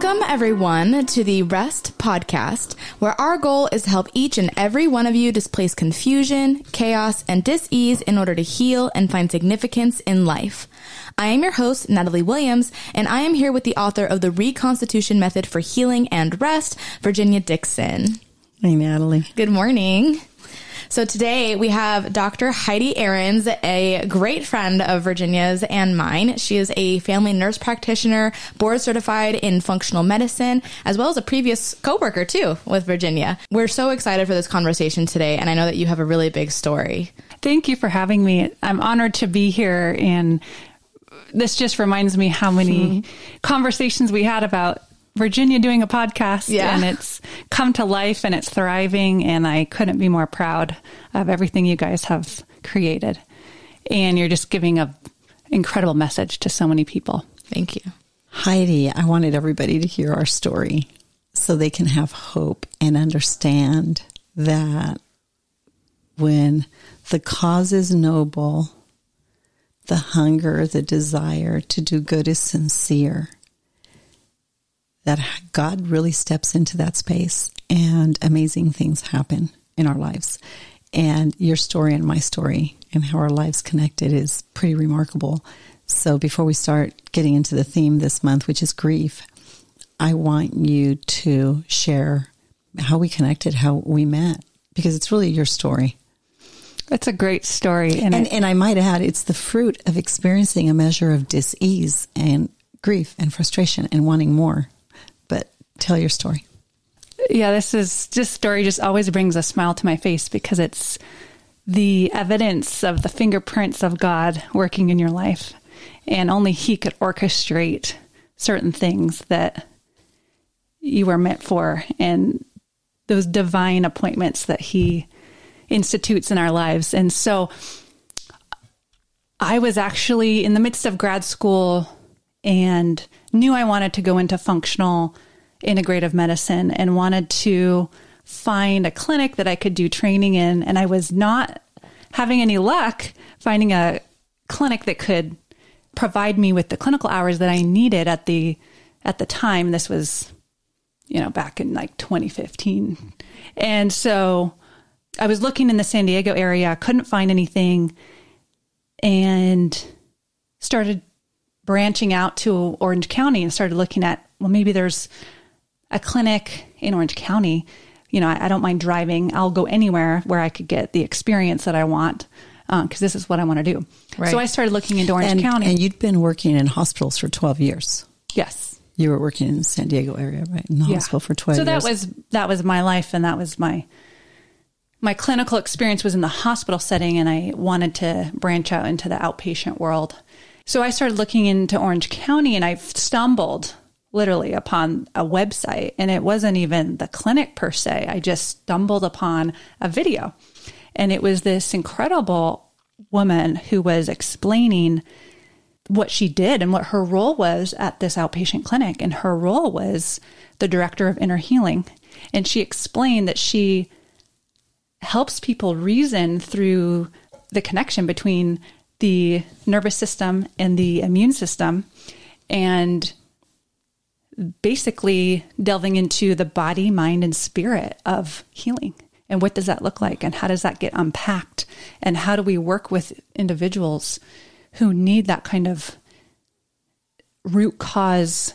Welcome, everyone, to the Rest Podcast, where our goal is to help each and every one of you displace confusion, chaos, and dis-ease in order to heal and find significance in life. I am your host, Natalie Williams, and I am here with the author of The Reconstitution Method for Healing and Rest, Virginia Dixon. Hey, Natalie. Good morning. So today we have Dr. Heidi Ahrens, a great friend of Virginia's and mine. She is a family nurse practitioner, board certified in functional medicine, as well as a previous coworker too with Virginia. We're so excited for this conversation today, and I know that you have a really big story. Thank you for having me. I'm honored to be here and this just reminds me how many mm-hmm. conversations we had about Virginia doing a podcast yeah. and it's come to life and it's thriving and I couldn't be more proud of everything you guys have created. And you're just giving a incredible message to so many people. Thank you. Heidi, I wanted everybody to hear our story so they can have hope and understand that when the cause is noble, the hunger, the desire to do good is sincere that God really steps into that space and amazing things happen in our lives. And your story and my story and how our lives connected is pretty remarkable. So before we start getting into the theme this month, which is grief, I want you to share how we connected, how we met, because it's really your story. That's a great story. And, and, and I might add, it's the fruit of experiencing a measure of dis-ease and grief and frustration and wanting more tell your story. Yeah, this is just story just always brings a smile to my face because it's the evidence of the fingerprints of God working in your life. And only He could orchestrate certain things that you were meant for and those divine appointments that He institutes in our lives. And so I was actually in the midst of grad school and knew I wanted to go into functional integrative medicine and wanted to find a clinic that I could do training in. And I was not having any luck finding a clinic that could provide me with the clinical hours that I needed at the at the time. This was, you know, back in like 2015. And so I was looking in the San Diego area, couldn't find anything, and started branching out to Orange County and started looking at, well, maybe there's a clinic in Orange County, you know, I, I, don't mind driving. I'll go anywhere where I could get the experience that I want because uh, this is what I want to do. Right. So I started looking into Orange and, County. And you'd been working in hospitals for 12 years. Yes. You were working in the San Diego area, right? In the yeah. hospital for 12 so years. So that was, that was my life and that was my, my clinical experience was in the hospital setting and I wanted to branch out into the outpatient world. So I started looking into Orange County and I stumbled literally upon a website and it wasn't even the clinic per se. I just stumbled upon a video and it was this incredible woman who was explaining what she did and what her role was at this outpatient clinic. And her role was the director of inner healing. And she explained that she helps people reason through the connection between the nervous system and the immune system and basically delving into the body, mind, and spirit of healing. And what does that look like? And how does that get unpacked? And how do we work with individuals who need that kind of root cause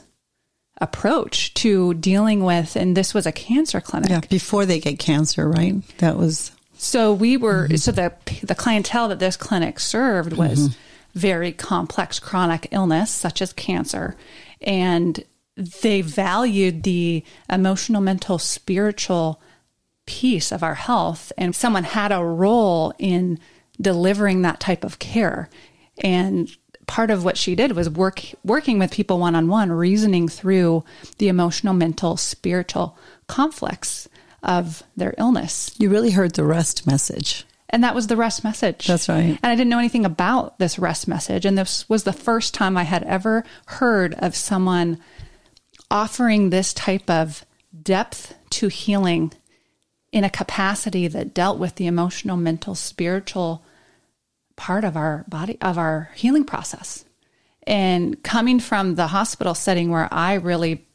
approach to dealing with? And this was a cancer clinic. Yeah, before they get cancer, right? That was. So we were, mm-hmm. so the, the clientele that this clinic served was mm-hmm. very complex chronic illness, such as cancer. And they valued the emotional, mental, spiritual piece of our health. And someone had a role in delivering that type of care. And part of what she did was work working with people one on one, reasoning through the emotional, mental, spiritual conflicts of their illness. You really heard the rest message. And that was the rest message. That's right. And I didn't know anything about this rest message. And this was the first time I had ever heard of someone offering this type of depth to healing in a capacity that dealt with the emotional, mental, spiritual part of our body, of our healing process. And coming from the hospital setting where I really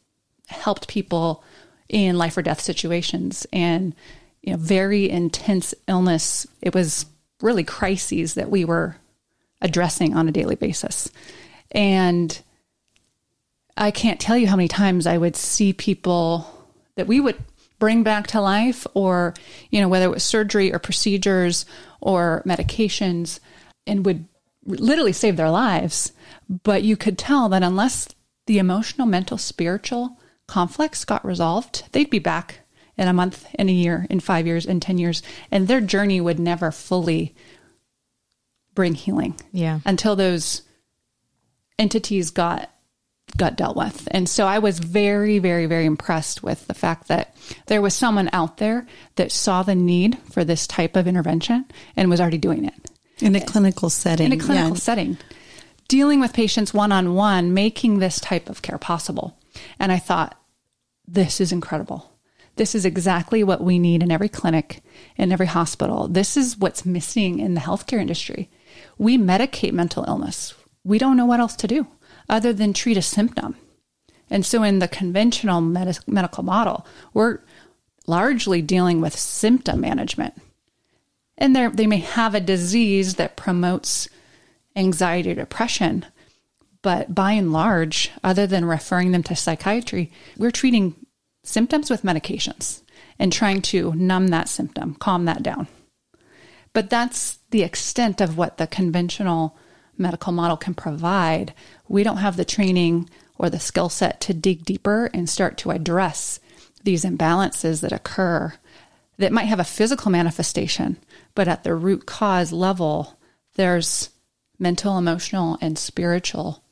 helped people in life or death situations and you know very intense illness. It was really crises that we were addressing on a daily basis. And I can't tell you how many times I would see people that we would bring back to life or you know whether it was surgery or procedures or medications and would literally save their lives but you could tell that unless the emotional mental spiritual conflicts got resolved they'd be back in a month in a year in 5 years in 10 years and their journey would never fully bring healing Yeah. until those entities got got dealt with. And so I was very very very impressed with the fact that there was someone out there that saw the need for this type of intervention and was already doing it In a clinical setting. in a clinical yeah. setting. Dealing with patients one on one, making this type of care possible. And I thought this is incredible. This is exactly what we need in every clinic, in every hospital. This is what's missing in the healthcare industry. We medicate mental illness. We don't know what else to do other than treat a symptom. And so, in the conventional med- medical model, we're largely dealing with symptom management. And they they may have a disease that promotes anxiety or depression, but by and large, other than referring them to psychiatry, we're treating symptoms with medications and trying to numb that symptom, calm that down. But that's the extent of what the conventional medical model can provide. We don't have the training or the skill set to dig deeper and start to address these imbalances that occur that might have a physical manifestation, but at the root cause level, there's mental, emotional, and spiritual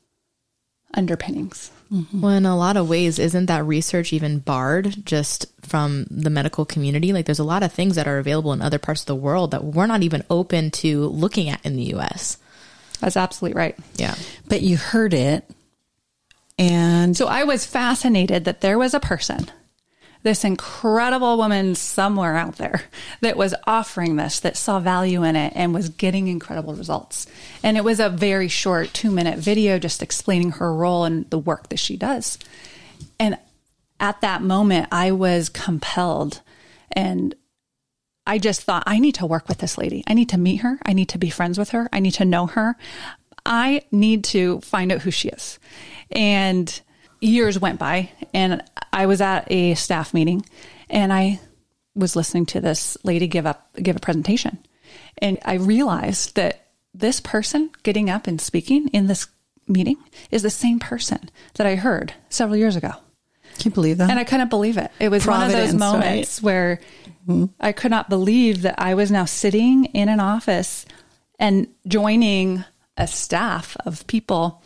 underpinnings. Mm-hmm. Well, in a lot of ways, isn't that research even barred just from the medical community? Like, there's a lot of things that are available in other parts of the world that we're not even open to looking at in the US. That's absolutely right. Yeah. But you heard it. And So I was fascinated that there was a person, this incredible woman somewhere out there that was offering this, that saw value in it and was getting incredible results. And it was a very short two minute video just explaining her role and the work that she does. And at that moment, I was compelled and I just thought, I need to work with this lady. I need to meet her. I need to be friends with her. I need to know her. I need to find out who she is. And years went by, and I was at a staff meeting, and I was listening to this lady give up give a presentation, and I realized that this person getting up and speaking in this meeting is the same person that I heard several years ago. Can you believe that? And I couldn't believe it. It was one of those Providence, moments where mm-hmm. I could not believe that I was now sitting in an office and joining a staff of people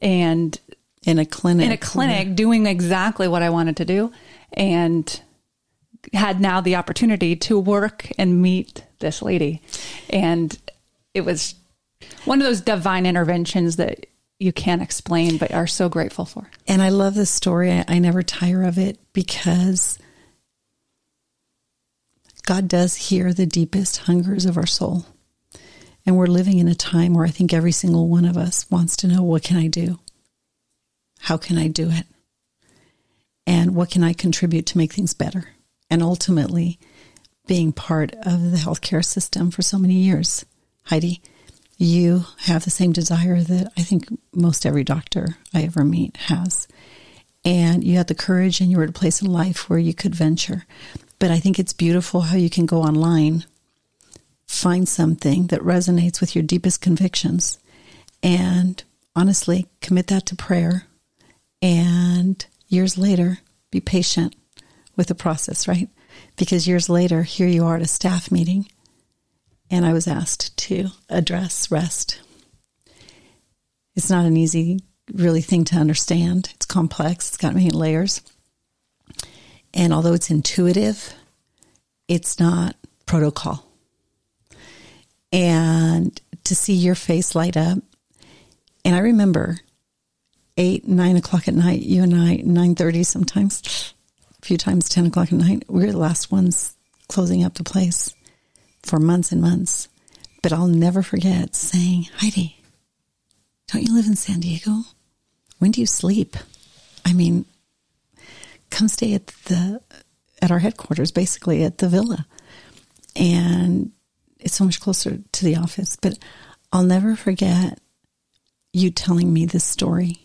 and in a clinic. in a clinic mm-hmm. doing exactly what I wanted to do and had now the opportunity to work and meet this lady. And it was one of those divine interventions that you can't explain but are so grateful for. And I love this story. I, I never tire of it because God does hear the deepest hungers of our soul. And we're living in a time where I think every single one of us wants to know what can I do? How can I do it? And what can I contribute to make things better? And ultimately, being part of the healthcare system for so many years, Heidi, you have the same desire that I think most every doctor I ever meet has. And you had the courage and you were at a place in life where you could venture. But I think it's beautiful how you can go online, find something that resonates with your deepest convictions, and honestly commit that to prayer. And years later, be patient with the process, right? Because years later, here you are at a staff meeting and I was asked to address rest. It's not an easy, really thing to understand. It's complex. It's got many layers. And although it's intuitive, it's not protocol. And to see your face light up, and I remember eight, nine o'clock at night, you and I, nine thirty sometimes, a few times ten o'clock at night. We were the last ones closing up the place for months and months. But I'll never forget saying, Heidi, don't you live in San Diego? When do you sleep? I mean, come stay at the at our headquarters, basically at the villa, and it's so much closer to the office. But I'll never forget you telling me this story.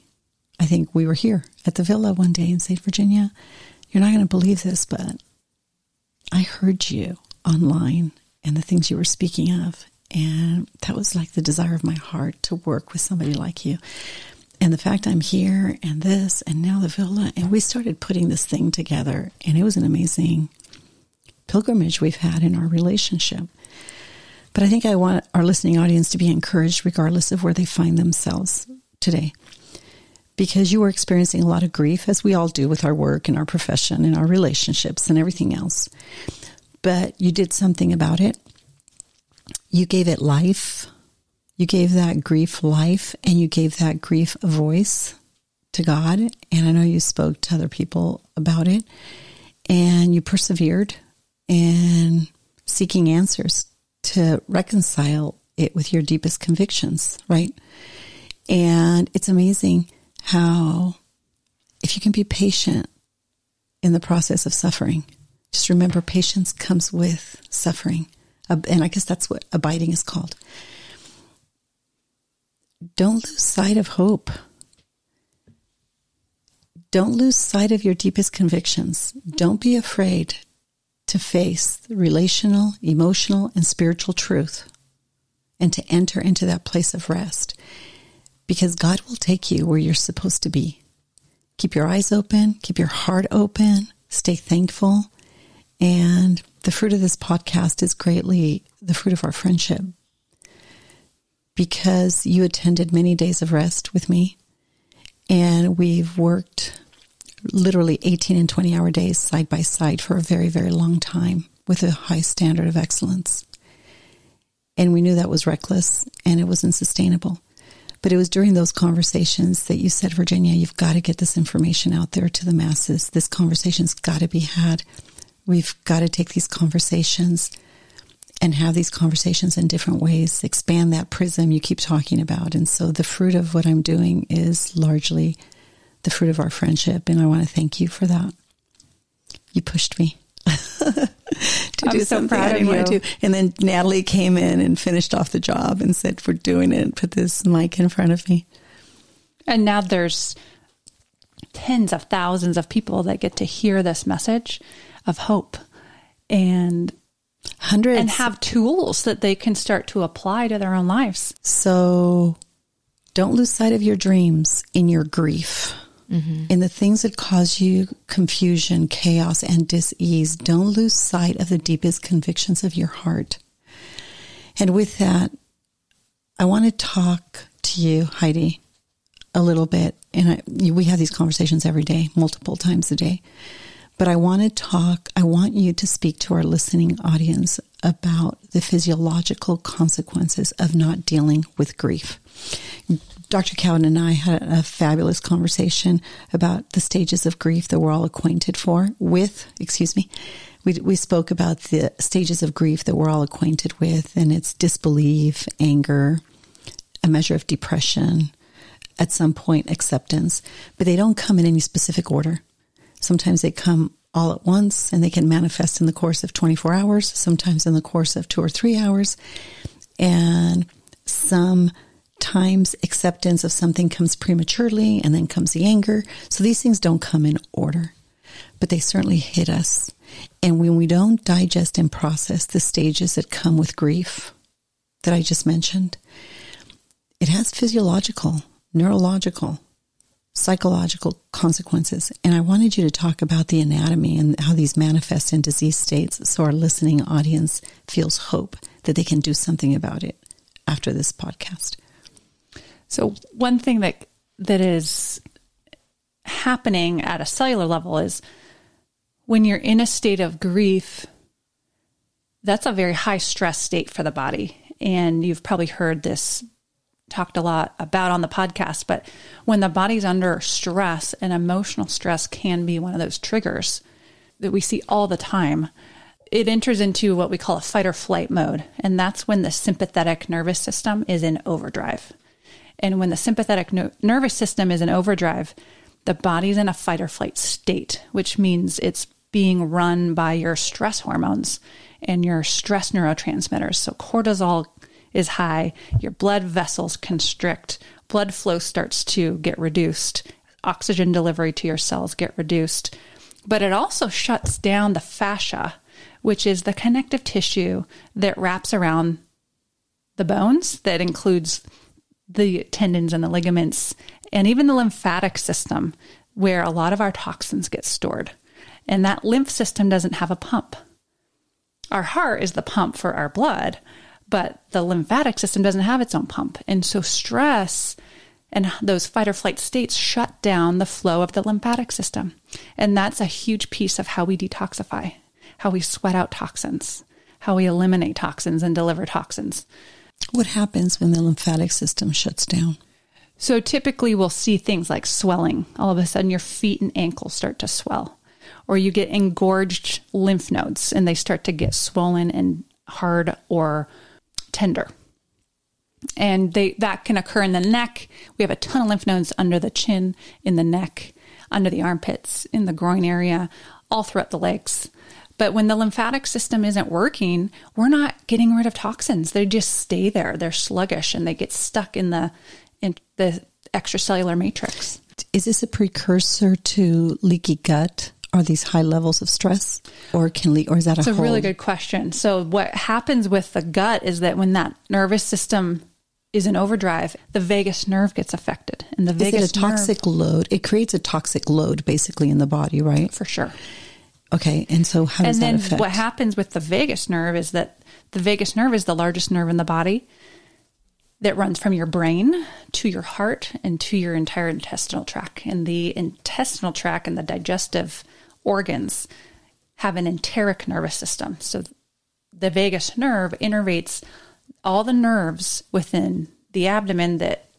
I think we were here at the villa one day in St. Virginia. You're not going to believe this, but I heard you online and the things you were speaking of. And that was like the desire of my heart to work with somebody like you. And the fact I'm here and this and now the villa. And we started putting this thing together. And it was an amazing pilgrimage we've had in our relationship. But I think I want our listening audience to be encouraged regardless of where they find themselves today. Because you were experiencing a lot of grief, as we all do with our work and our profession and our relationships and everything else. But you did something about it. You gave it life. You gave that grief life and you gave that grief a voice to God. And I know you spoke to other people about it and you persevered in seeking answers to reconcile it with your deepest convictions, right? And it's amazing how, if you can be patient in the process of suffering, just remember patience comes with suffering. And I guess that's what abiding is called. Don't lose sight of hope. Don't lose sight of your deepest convictions. Don't be afraid to face relational, emotional, and spiritual truth and to enter into that place of rest because God will take you where you're supposed to be. Keep your eyes open, keep your heart open, stay thankful. And the fruit of this podcast is greatly the fruit of our friendship because you attended many days of rest with me and we've worked literally 18 and 20 hour days side by side for a very, very long time with a high standard of excellence. And we knew that was reckless and it wasn't sustainable. But it was during those conversations that you said, Virginia, you've got to get this information out there to the masses. This conversation's got to be had. We've got to take these conversations and have these conversations in different ways, expand that prism you keep talking about. And so the fruit of what I'm doing is largely the fruit of our friendship. And I want to thank you for that. You pushed me. to I'm do so something proud I didn't of want you. to. And then Natalie came in and finished off the job and said, We're doing it. Put this mic in front of me. And now there's tens of thousands of people that get to hear this message of hope and Hundreds. and have tools that they can start to apply to their own lives. So don't lose sight of your dreams in your grief. Mm-hmm. In the things that cause you confusion, chaos, and dis-ease, don't lose sight of the deepest convictions of your heart. And with that, I want to talk to you, Heidi, a little bit. And I, we have these conversations every day, multiple times a day. But I want to talk, I want you to speak to our listening audience about the physiological consequences of not dealing with grief. Dr. Cowan and I had a fabulous conversation about the stages of grief that we're all acquainted for with, excuse me. We, we spoke about the stages of grief that we're all acquainted with, and it's disbelief, anger, a measure of depression, at some point acceptance, but they don't come in any specific order. Sometimes they come all at once and they can manifest in the course of 24 hours, sometimes in the course of two or three hours. And sometimes acceptance of something comes prematurely and then comes the anger. So these things don't come in order, but they certainly hit us. And when we don't digest and process the stages that come with grief that I just mentioned, it has physiological, neurological, psychological consequences. And I wanted you to talk about the anatomy and how these manifest in disease states so our listening audience feels hope that they can do something about it after this podcast. So one thing that that is happening at a cellular level is when you're in a state of grief, that's a very high stress state for the body. And you've probably heard this talked a lot about on the podcast, but when the body's under stress and emotional stress can be one of those triggers that we see all the time. It enters into what we call a fight or flight mode, and that's when the sympathetic nervous system is in overdrive. And when the sympathetic no- nervous system is in overdrive, the body's in a fight or flight state, which means it's being run by your stress hormones and your stress neurotransmitters. So cortisol is high, your blood vessels constrict, blood flow starts to get reduced, oxygen delivery to your cells get reduced. But it also shuts down the fascia, which is the connective tissue that wraps around the bones that includes the tendons and the ligaments and even the lymphatic system where a lot of our toxins get stored. And that lymph system doesn't have a pump. Our heart is the pump for our blood, but the lymphatic system doesn't have its own pump. And so stress and those fight or flight states shut down the flow of the lymphatic system. And that's a huge piece of how we detoxify, how we sweat out toxins, how we eliminate toxins and deliver toxins. What happens when the lymphatic system shuts down? So typically we'll see things like swelling. All of a sudden your feet and ankles start to swell or you get engorged lymph nodes and they start to get swollen and hard or tender. And they that can occur in the neck. We have a ton of lymph nodes under the chin, in the neck, under the armpits, in the groin area, all throughout the legs. But when the lymphatic system isn't working, we're not getting rid of toxins. They just stay there. They're sluggish and they get stuck in the in the extracellular matrix. Is this a precursor to leaky gut? Are these high levels of stress, or can leak, or is that a? It's a really good question. So what happens with the gut is that when that nervous system is in overdrive, the vagus nerve gets affected, and the Is vagus it a toxic load? It creates a toxic load basically in the body, right? for sure. Okay, and so how does and then that affect? what happens with the vagus nerve is that the vagus nerve is the largest nerve in the body that runs from your brain to your heart and to your entire intestinal tract. And the intestinal tract and the digestive organs have an enteric nervous system. So the vagus nerve innervates all the nerves within the abdomen that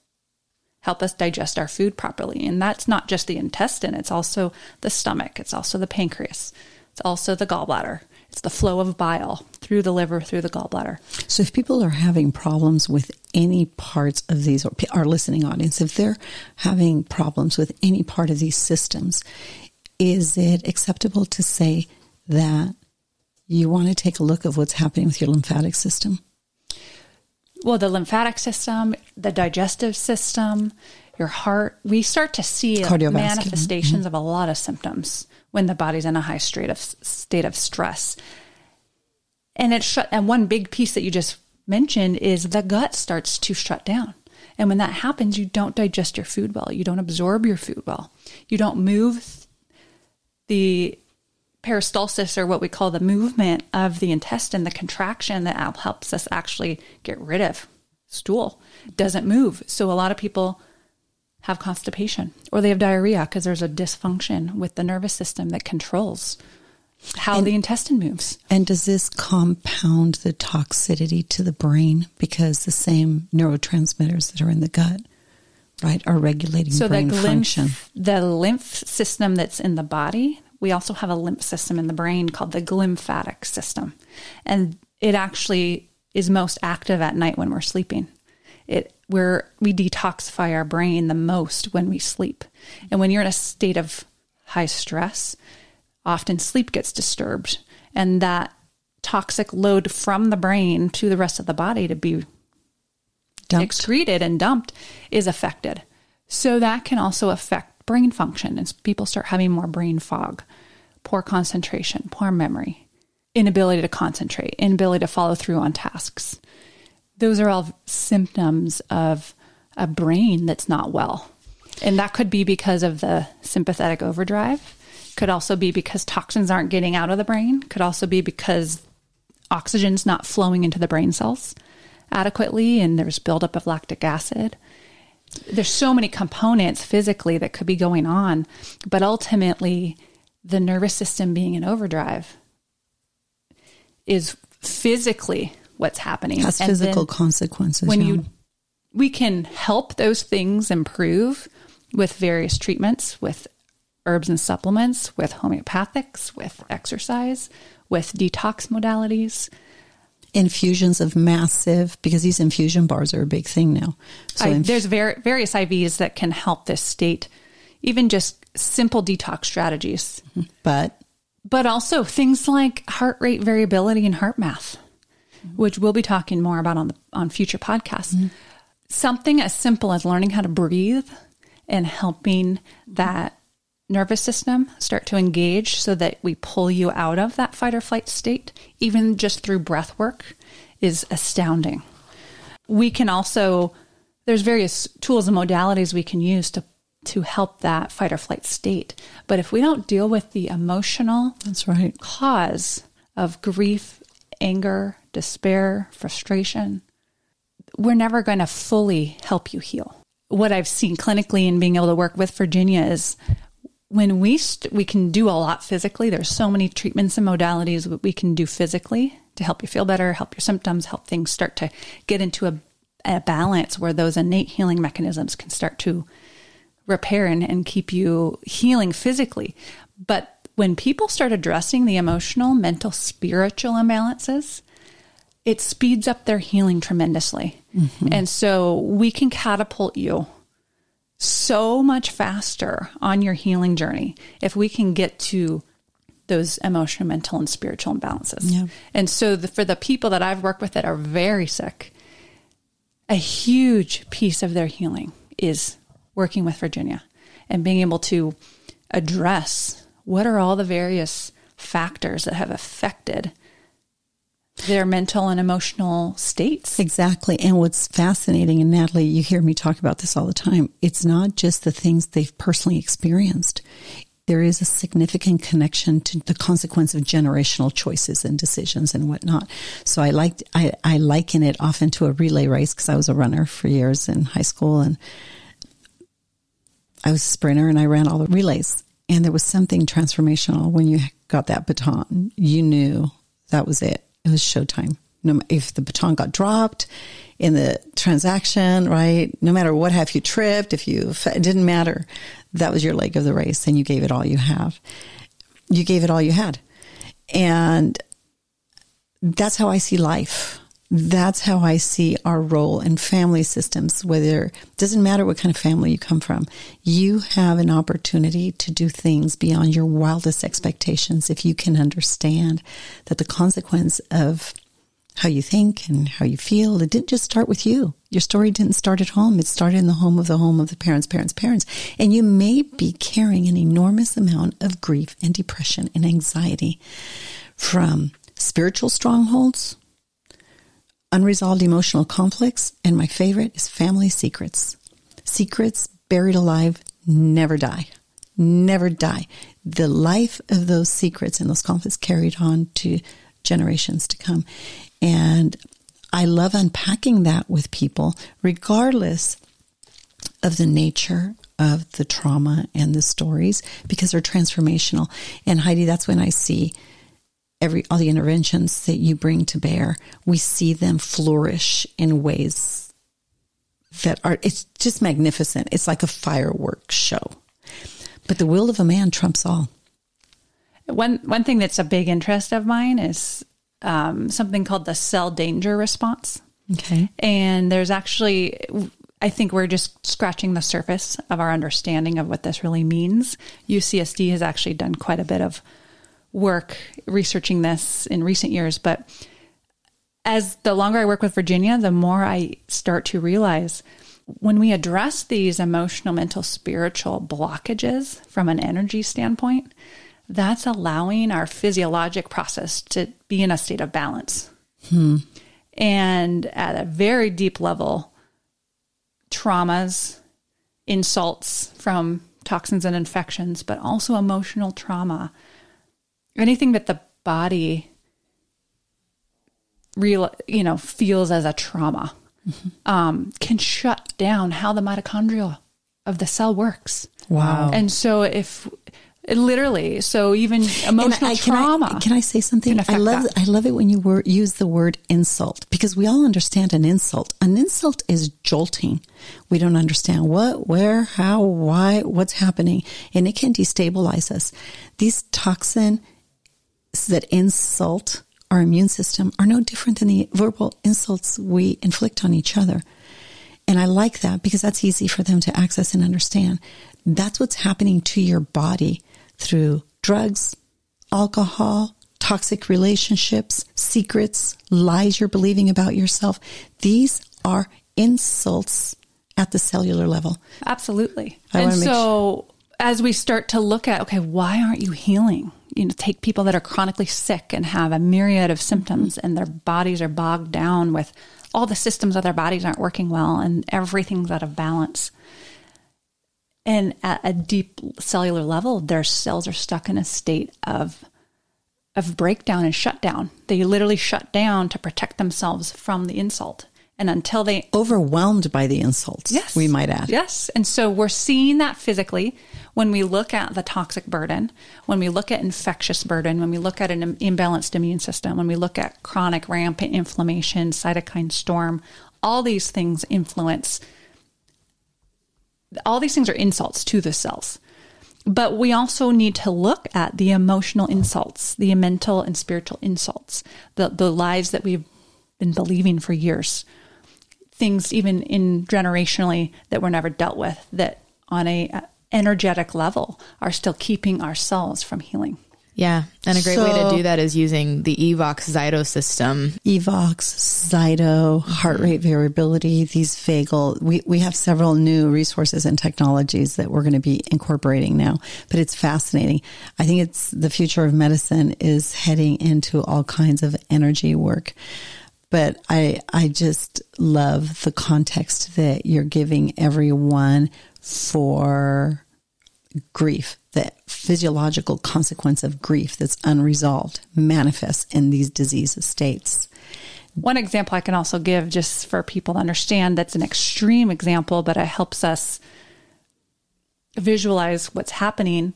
help us digest our food properly. And that's not just the intestine, it's also the stomach, it's also the pancreas, it's also the gallbladder. It's the flow of bile through the liver, through the gallbladder. So, if people are having problems with any parts of these, or our listening audience, if they're having problems with any part of these systems, is it acceptable to say that you want to take a look of what's happening with your lymphatic system? Well, the lymphatic system, the digestive system, your heart, we start to see Cardiovascular. Mm-hmm. manifestations of a lot of symptoms when the body's in a high state of state of stress. And it shut and one big piece that you just mentioned is the gut starts to shut down. And when that happens, you don't digest your food well. You don't absorb your food well. You don't move the peristalsis or what we call the movement of the intestine, the contraction that helps us actually get rid of stool doesn't move. So a lot of people have constipation or they have diarrhea because there's a dysfunction with the nervous system that controls how the intestine moves. And does this compound the toxicity to the brain because the same neurotransmitters that are in the gut, right, are regulating So the brain function? lymph, the lymph system that's in the body, we also have a lymph system in the brain called the glymphatic system, and it actually is most active at night when we're sleeping. It where we detoxify our brain the most when we sleep, and when you're in a state of high stress, often sleep gets disturbed, and that toxic load from the brain to the rest of the body to be Dumped. excreted and dumped is affected. So that can also affect brain function as people start having more brain fog, poor concentration, poor memory, inability to concentrate, inability to follow through on tasks. Those are all symptoms of a brain that's not well. And that could be because of the sympathetic overdrive, could also be because toxins aren't getting out of the brain, could also be because oxygen's not flowing into the brain cells adequately and there's buildup of lactic acid. There's so many components physically that could be going on, but ultimately, the nervous system being in overdrive is physically what's happening. has And physical consequences. when yeah. you we can help those things improve with various treatments with herbs and supplements with homeopathics with exercise with detox modalities infusions of massive because these infusion bars are a big thing now. So I, inf- there's var- various IVs that can help this state even just simple detox strategies. Mm-hmm. But But also things like heart rate variability and heart math, mm-hmm. which we'll be talking more about on the on future podcasts. Mm-hmm. Something as simple as learning how to breathe and helping that nervous system start to engage so that we pull you out of that fight or flight state, even just through breath work, is astounding. We can also, there's various tools and modalities we can use to, to help that fight or flight state. But if we don't deal with the emotional that's right. cause of grief, anger, despair, frustration, we're never going to fully help you heal. What I've seen clinically and being able to work with Virginia is when we st- we can do a lot physically. There's so many treatments and modalities that we can do physically to help you feel better, help your symptoms, help things start to get into a, a balance where those innate healing mechanisms can start to repair and, and keep you healing physically. But when people start addressing the emotional, mental, spiritual imbalances, it speeds up their healing tremendously. Mm-hmm. And so we can catapult you so much faster on your healing journey if we can get to those emotional, mental, and spiritual imbalances. Yeah. And so the, for the people that I've worked with that are very sick, a huge piece of their healing is working with Virginia and being able to address what are all the various factors that have affected their mental and emotional states. Exactly. And what's fascinating, and Natalie, you hear me talk about this all the time, it's not just the things they've personally experienced. There is a significant connection to the consequence of generational choices and decisions and whatnot. So I like I, I liken it often to a relay race because I was a runner for years in high school and I was a sprinter and I ran all the relays. And there was something transformational when you got that baton. You knew that was it. It was showtime. No, if the baton got dropped in the transaction, right? No matter what, have you tripped, if you, it didn't matter. That was your leg of the race and you gave it all you have. You gave it all you had. And that's how I see life. That's how I see our role in family systems, whether it doesn't matter what kind of family you come from. You have an opportunity to do things beyond your wildest expectations if you can understand that the consequence of how you think and how you feel, it didn't just start with you. Your story didn't start at home. It started in the home of the home of the parents, parents, parents. And you may be carrying an enormous amount of grief and depression and anxiety from spiritual strongholds, unresolved emotional conflicts, and my favorite is family secrets. Secrets buried alive never die. Never die. The life of those secrets and those conflicts carried on to generations to come. And I love unpacking that with people, regardless of the nature of the trauma and the stories, because they're transformational. And Heidi, that's when I see every all the interventions that you bring to bear, we see them flourish in ways that are it's just magnificent. It's like a fireworks show. But the will of a man trumps all. One one thing that's a big interest of mine is um, something called the cell danger response. Okay. And there's actually, I think we're just scratching the surface of our understanding of what this really means. UCSD has actually done quite a bit of work researching this in recent years, but as the longer I work with Virginia, the more I start to realize when we address these emotional, mental, spiritual blockages from an energy standpoint, that's allowing our physiologic process to be in a state of balance. Hmm. And at a very deep level, traumas, insults from toxins and infections, but also emotional trauma, anything that the body real you know feels as a trauma um, can shut down how the mitochondria of the cell works. Wow. And so if literally, so even emotional I- trauma. Can I, can I say something? I love that. I love it when you wor- use the word insult because we all understand an insult. An insult is jolting. We don't understand what, where, how, why, what's happening, and it can destabilize us. These toxin that insult our immune system are no different than the verbal insults we inflict on each other. And I like that because that's easy for them to access and understand. That's what's happening to your body through drugs, alcohol, toxic relationships, secrets, lies you're believing about yourself. These are insults at the cellular level. Absolutely. I and so as we start to look at, okay, why aren't you healing? You know, take people that are chronically sick and have a myriad of symptoms and their bodies are bogged down with all the systems of their bodies aren't working well and everything's out of balance. And at a deep cellular level, their cells are stuck in a state of of breakdown and shutdown. They literally shut down to protect themselves from the insult. And until they Overwhelmed by the insults, Yes. we might add. Yes. And so we're seeing that physically when we look at the toxic burden, when we look at infectious burden, when we look at an imbalanced immune system, when we look at chronic rampant inflammation, cytokine storm, all these things influence, all these things are insults to the cells. But we also need to look at the emotional insults, the mental and spiritual insults, the, the lies that we've been believing for years things even in generationally that were never dealt with that on a uh, energetic level are still keeping ourselves from healing. Yeah. And a great way to do that is using the Evox Zyto system. Evox, Zyto, heart rate variability, these vagal. We, we have several new resources and technologies that we're going to be incorporating now, but it's fascinating. I think it's the future of medicine is heading into all kinds of energy work. But I, I just love the context that you're giving everyone for grief, the physiological consequence of grief that's unresolved manifests in these disease states. One example I can also give just for people to understand that's an extreme example, but it helps us visualize what's happening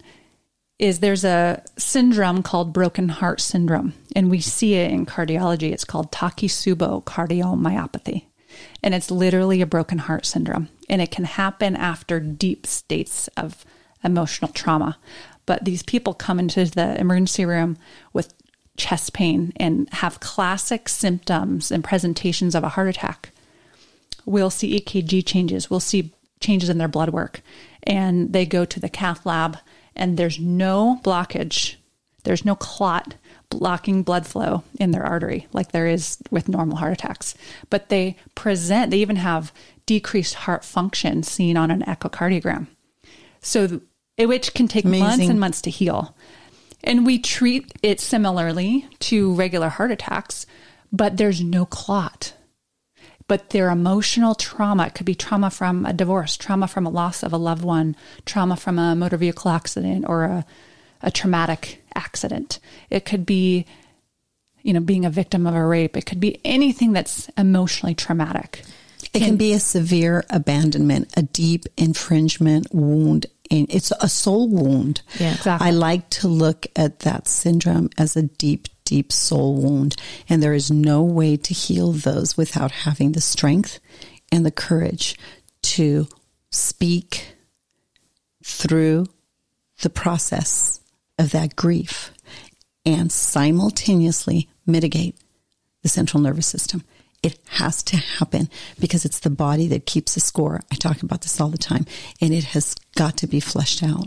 is there's a syndrome called broken heart syndrome and we see it in cardiology. It's called takotsubo cardiomyopathy and it's literally a broken heart syndrome. And it can happen after deep states of emotional trauma. But these people come into the emergency room with chest pain and have classic symptoms and presentations of a heart attack. We'll see EKG changes, we'll see changes in their blood work, and they go to the cath lab, and there's no blockage, there's no clot blocking blood flow in their artery like there is with normal heart attacks. But they present, they even have decreased heart function seen on an echocardiogram. So, which can take months and months to heal. And we treat it similarly to regular heart attacks, but there's no clot but their emotional trauma it could be trauma from a divorce trauma from a loss of a loved one trauma from a motor vehicle accident or a, a traumatic accident it could be you know being a victim of a rape it could be anything that's emotionally traumatic It can be a severe abandonment, a deep infringement wound. And it's a soul wound. Yeah. Exactly. I like to look at that syndrome as a deep, deep soul wound. And there is no way to heal those without having the strength and the courage to speak through the process of that grief and simultaneously mitigate the central nervous system. It has to happen because it's the body that keeps the score. I talk about this all the time and it has got to be fleshed out.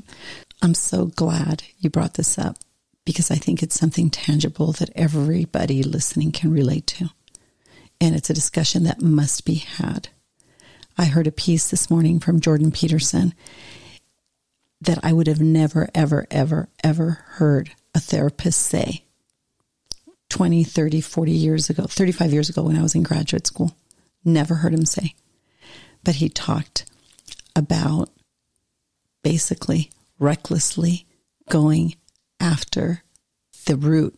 I'm so glad you brought this up because I think it's something tangible that everybody listening can relate to. And it's a discussion that must be had. I heard a piece this morning from Jordan Peterson that I would have never, ever, ever, ever heard a therapist say 20, 30, 40 years ago, 35 years ago when I was in graduate school. Never heard him say. But he talked about basically recklessly going after the root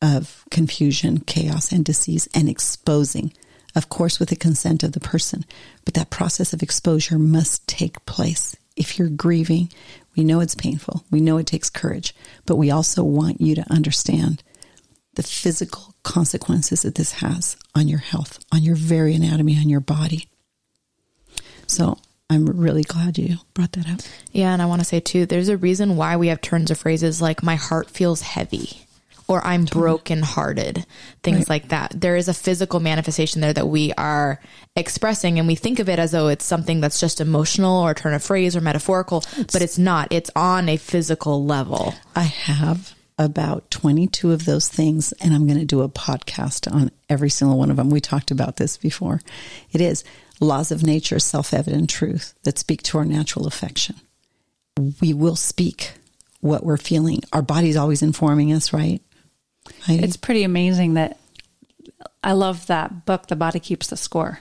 of confusion, chaos, and disease and exposing, of course, with the consent of the person. But that process of exposure must take place. If you're grieving, we know it's painful. We know it takes courage, but we also want you to understand the physical consequences that this has on your health, on your very anatomy, on your body. So I'm really glad you brought that up. Yeah, and I want to say too, there's a reason why we have turns of phrases like "my heart feels heavy," or I'm brokenhearted, things Right. like that. There is a physical manifestation there that we are expressing, and we think of it as though it's something that's just emotional or turn of phrase or metaphorical, but it's not. It's on a physical level. I have about 22 of those things, and I'm going to do a podcast on every single one of them. We talked about this before. It is laws of nature, self evident truth that speak to our natural affection. We will speak what we're feeling. Our body's always informing us, right? It's pretty amazing that I love that book, The Body Keeps the Score,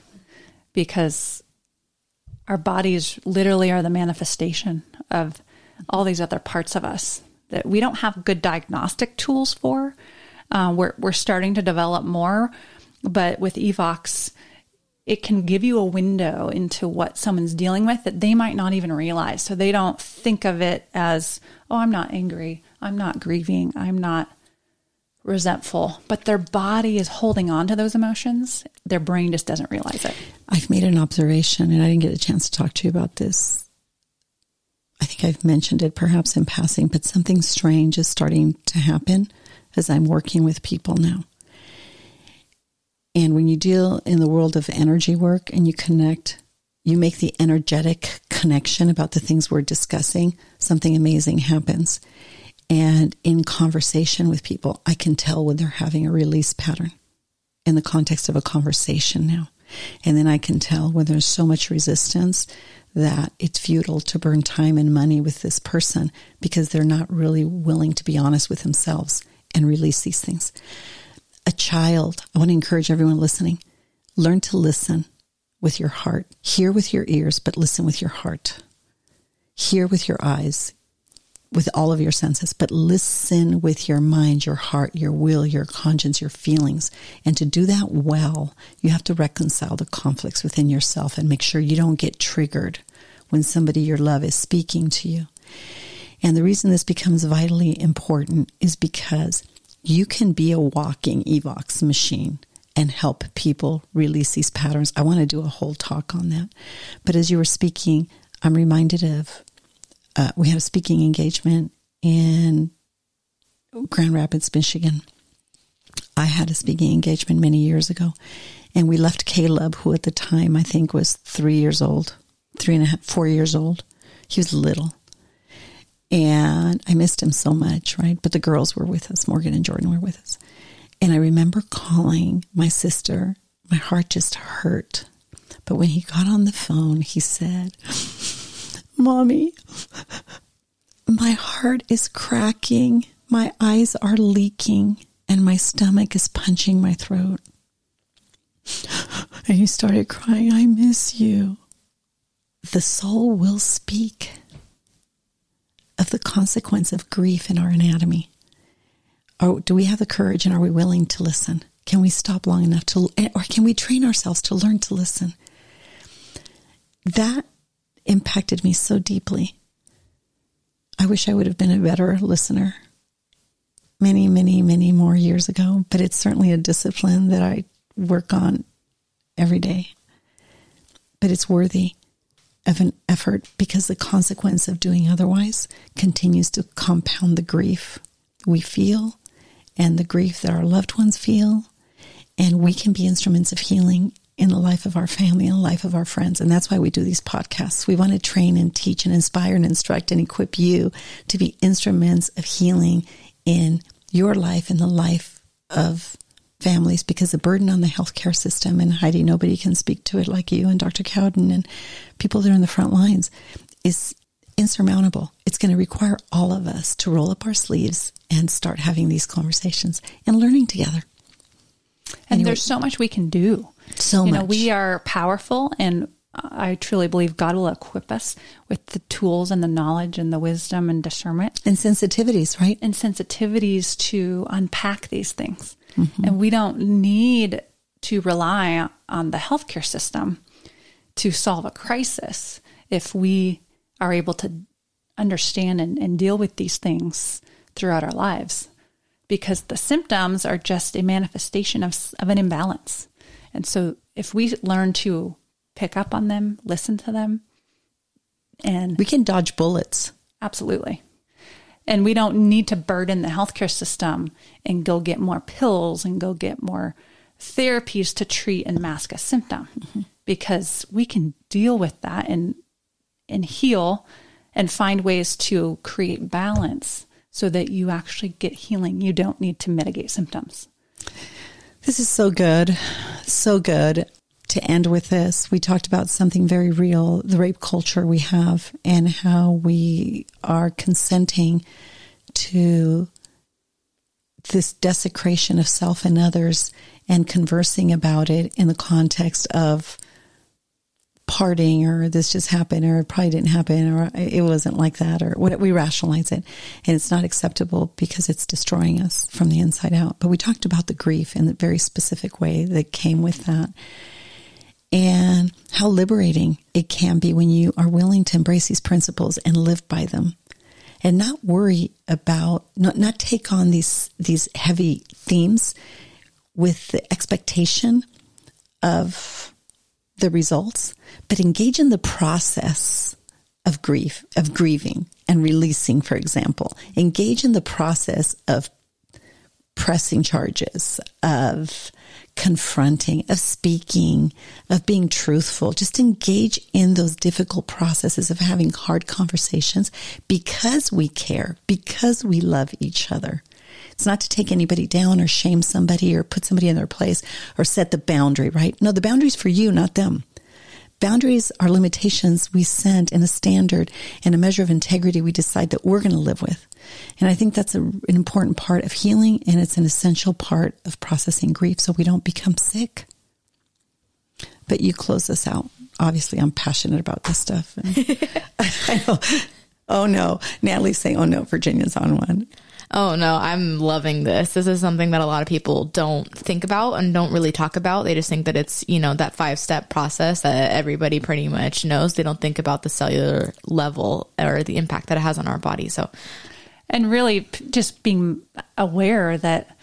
because our bodies literally are the manifestation of all these other parts of us that we don't have good diagnostic tools for. Uh, we're, we're starting to develop more, but with Evox, it can give you a window into what someone's dealing with that they might not even realize. So they don't think of it as, oh, I'm not angry. I'm not grieving. I'm not resentful, but their body is holding on to those emotions. Their brain just doesn't realize it. I've made an observation, and I didn't get a chance to talk to you about this. I think I've mentioned it perhaps in passing, but something strange is starting to happen as I'm working with people now. And when you deal in the world of energy work and you connect, you make the energetic connection about the things we're discussing, something amazing happens. And in conversation with people, I can tell when they're having a release pattern in the context of a conversation now. And then I can tell when there's so much resistance that it's futile to burn time and money with this person because they're not really willing to be honest with themselves and release these things. A child, I want to encourage everyone listening, learn to listen with your heart. Hear with your ears, but listen with your heart. Hear with your eyes, with all of your senses, but listen with your mind, your heart, your will, your conscience, your feelings. And to do that well, you have to reconcile the conflicts within yourself and make sure you don't get triggered when somebody you love is speaking to you. And the reason this becomes vitally important is because you can be a walking Evox machine and help people release these patterns. I want to do a whole talk on that. But as you were speaking, I'm reminded of uh, we had a speaking engagement in Grand Rapids, Michigan. I had a speaking engagement many years ago, and we left Caleb, who at the time I think was three years old, three and a half, four years old. He was little. And I missed him so much, right? But the girls were with us. Morgan and Jordan were with us. And I remember calling my sister. My heart just hurt. But when he got on the phone, he said, Mommy, my heart is cracking, my eyes are leaking, and my stomach is punching my throat. And he started crying, I miss you. The soul will speak of the consequence of grief in our anatomy. Or do we have the courage and are we willing to listen? Can we stop long enough to, or can we train ourselves to learn to listen? That impacted me so deeply. I wish I would have been a better listener many, many, many more years ago, but it's certainly a discipline that I work on every day. But it's worthy of an effort because the consequence of doing otherwise continues to compound the grief we feel and the grief that our loved ones feel. And we can be instruments of healing in the life of our family and the life of our friends. And that's why we do these podcasts. We want to train and teach and inspire and instruct and equip you to be instruments of healing in your life and the life of families because the burden on the healthcare system and Heidi, nobody can speak to it like you and Dr. Cowden and people that are in the front lines is insurmountable. It's going to require all of us to roll up our sleeves and start having these conversations and learning together. And Anyway. there's so much we can do. So you much. know, we are powerful and uh, I truly believe God will equip us with the tools and the knowledge and the wisdom and discernment and sensitivities, right? and sensitivities to unpack these things. Mm-hmm. And we don't need to rely on the healthcare system to solve a crisis if we are able to understand and, and deal with these things throughout our lives. Because the symptoms are just a manifestation of, of an imbalance. And so if we learn to pick up on them, listen to them, and We can dodge bullets. Absolutely. And we don't need to burden the healthcare system and go get more pills and go get more therapies to treat and mask a symptom mm-hmm. because we can deal with that and and heal and find ways to create balance so that you actually get healing. You don't need to mitigate symptoms. This is so good. So good. To end with this, we talked about something very real the rape culture we have and how we are consenting to this desecration of self and others and conversing about it in the context of parting or this just happened or it probably didn't happen or it wasn't like that or what we rationalize it. And it's not acceptable because it's destroying us from the inside out. But we talked about the grief in the very specific way that came with that. And how liberating it can be when you are willing to embrace these principles and live by them. And not worry about not not take on these these heavy themes with the expectation of the results, but engage in the process of grief, of grieving and releasing, for example. Engage in the process of pressing charges, of confronting, of speaking, of being truthful. Just engage in those difficult processes of having hard conversations because we care, because we love each other. It's not to take anybody down or shame somebody or put somebody in their place or set the boundary, right? No, the boundary's for you, not them. Boundaries are limitations we send in a standard and a measure of integrity we decide that we're going to live with. And I think that's a, an important part of healing and it's an essential part of processing grief so we don't become sick. But you close this out. Obviously, I'm passionate about this stuff. I know. Oh no. Natalie's saying, oh no, Virginia's on one. Oh no, I'm loving this. This is something that a lot of people don't think about and don't really talk about. They just think that it's, you know, that five step process that everybody pretty much knows. They don't think about the cellular level or the impact that it has on our body. So, and really just being aware that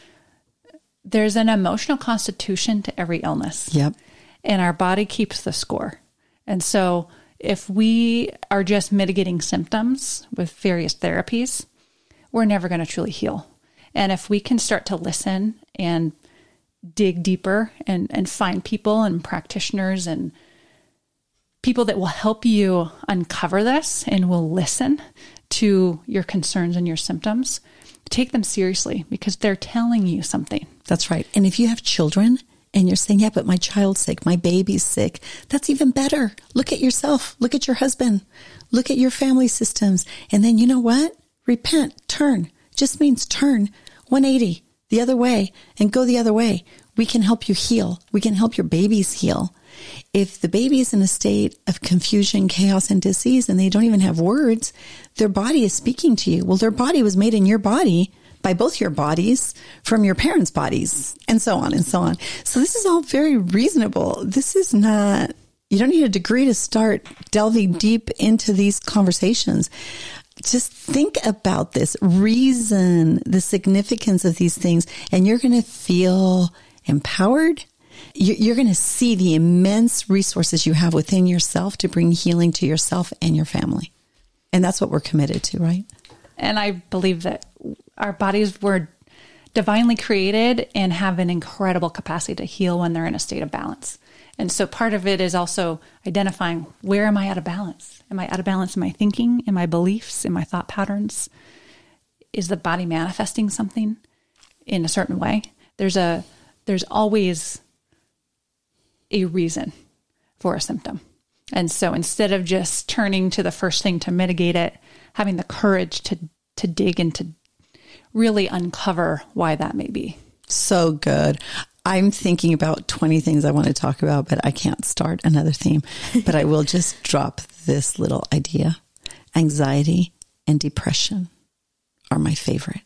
there's an emotional constitution to every illness. Yep. And our body keeps the score. And so if we are just mitigating symptoms with various therapies, we're never going to truly heal. And if we can start to listen and dig deeper and, and find people and practitioners and people that will help you uncover this and will listen to your concerns and your symptoms, take them seriously because they're telling you something. That's right. And if you have children and you're saying, yeah, but my child's sick, my baby's sick, that's even better. Look at yourself, look at your husband, look at your family systems. And then you know what? Repent, turn, just means turn 180 the other way and go the other way. We can help you heal. We can help your babies heal. If the baby is in a state of confusion, chaos, and disease, and they don't even have words, their body is speaking to you. Well, their body was made in your body by both your bodies from your parents' bodies, and so on and so on. So this is all very reasonable. This is not, you don't need a degree to start delving deep into these conversations just think about this, reason the significance of these things, and you're going to feel empowered. You're going to see the immense resources you have within yourself to bring healing to yourself and your family. And that's what we're committed to, right? And I believe that our bodies were divinely created and have an incredible capacity to heal when they're in a state of balance. And so part of it is also identifying where am I out of balance? Am I out of balance in my thinking, in my beliefs, in my thought patterns? Is the body manifesting something in a certain way? There's a there's always a reason for a symptom. And so instead of just turning to the first thing to mitigate it, having the courage to to dig and to really uncover why that may be. So good. I'm thinking about 20 things I want to talk about, but I can't start another theme. But I will just drop this little idea. Anxiety and depression are my favorite.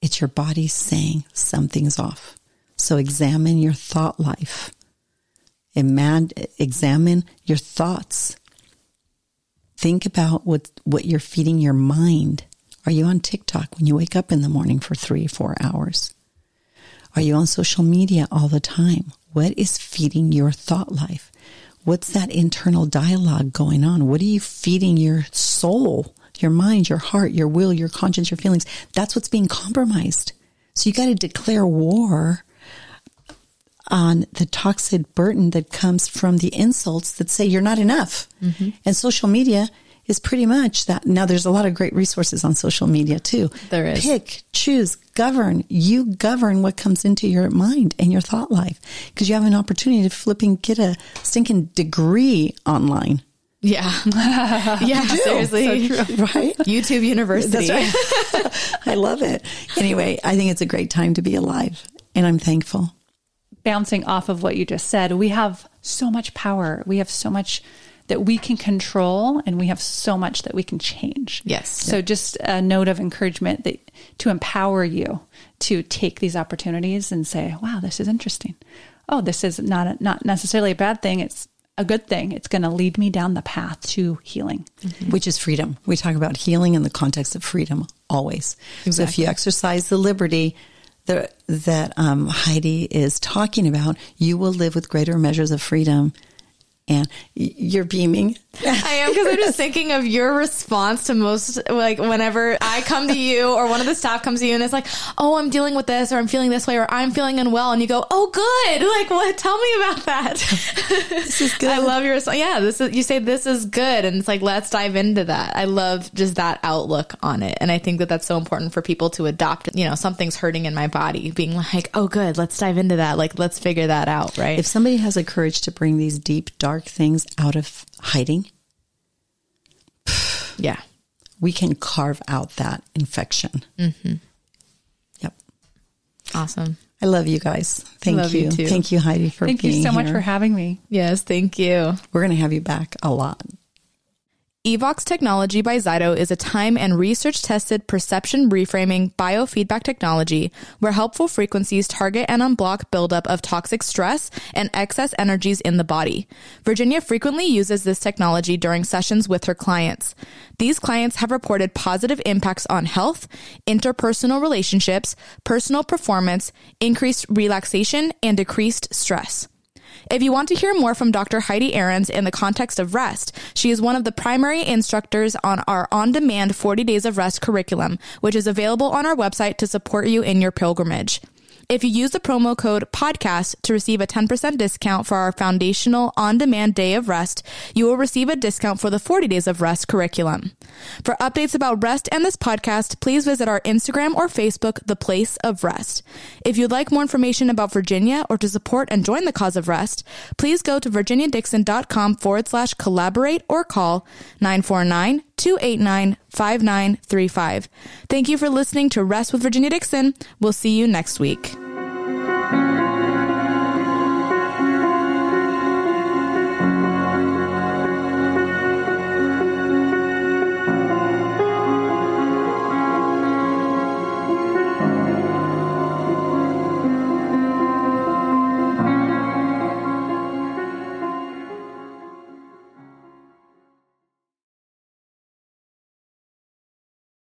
It's your body saying something's off. So examine your thought life. examine your thoughts. Think about what, what you're feeding your mind. Are you on TikTok when you wake up in the morning for three, four hours? Are you on social media all the time? What is feeding your thought life? What's that internal dialogue going on? What are you feeding your soul, your mind, your heart, your will, your conscience, your feelings. That's what's being compromised. So you got to declare war on the toxic burden that comes from the insults that say you're not enough. Mm-hmm. And social media is pretty much that. Now, there's a lot of great resources on social media too. There is. Pick, choose, govern. You govern what comes into your mind and your thought life because you have an opportunity to flipping get a stinking degree online. Yeah. yeah, seriously. So true, right? YouTube University. That's right. I love it. Anyway, I think it's a great time to be alive and I'm thankful. Bouncing off of what you just said, we have so much power. We have so much that we can control and we have so much that we can change. Yes. So just a note of encouragement that to empower you to take these opportunities and say, "Wow, this is interesting. Oh, this is not a, not necessarily a bad thing. It's a good thing. It's going to lead me down the path to healing, mm-hmm. which is freedom. We talk about healing in the context of freedom always. Exactly. So if you exercise the liberty that, that um, Heidi is talking about, you will live with greater measures of freedom and you're beaming. I am because I'm just thinking of your response to most like whenever I come to you or one of the staff comes to you and it's like, oh, I'm dealing with this or I'm feeling this way or I'm feeling unwell, and you go, oh, good. Like, what? Tell me about that. this is good. I love your response. Yeah, this is. You say this is good, and it's like let's dive into that. I love just that outlook on it, and I think that that's so important for people to adopt. You know, something's hurting in my body, being like, oh, good. Let's dive into that. Like, let's figure that out. Right. If somebody has the courage to bring these deep, dark things out of hiding, yeah, we can carve out that infection. Mm-hmm. Yep. Awesome. I love you guys. Thank love you. you too. Thank you, Heidi, for Thank being you so here. much for having me. Yes, thank you. We're going to have you back a lot. Evox technology by Zyto is a time and research tested perception reframing biofeedback technology where helpful frequencies target and unblock buildup of toxic stress and excess energies in the body. Virginia frequently uses this technology during sessions with her clients. These clients have reported positive impacts on health, interpersonal relationships, personal performance, increased relaxation, and decreased stress. If you want to hear more from Dr. Heidi Ahrens in the context of rest, she is one of the primary instructors on our on demand 40 Days of Rest curriculum, which is available on our website to support you in your pilgrimage. If you use the promo code podcast to receive a 10% discount for our foundational on-demand day of rest, you will receive a discount for the 40 days of rest curriculum. For updates about rest and this podcast, please visit our Instagram or Facebook, The Place of Rest. If you'd like more information about Virginia or to support and join the cause of rest, please go to virginiadixon.com forward slash collaborate or call 949 289 5935. Thank you for listening to Rest with Virginia Dixon. We'll see you next week.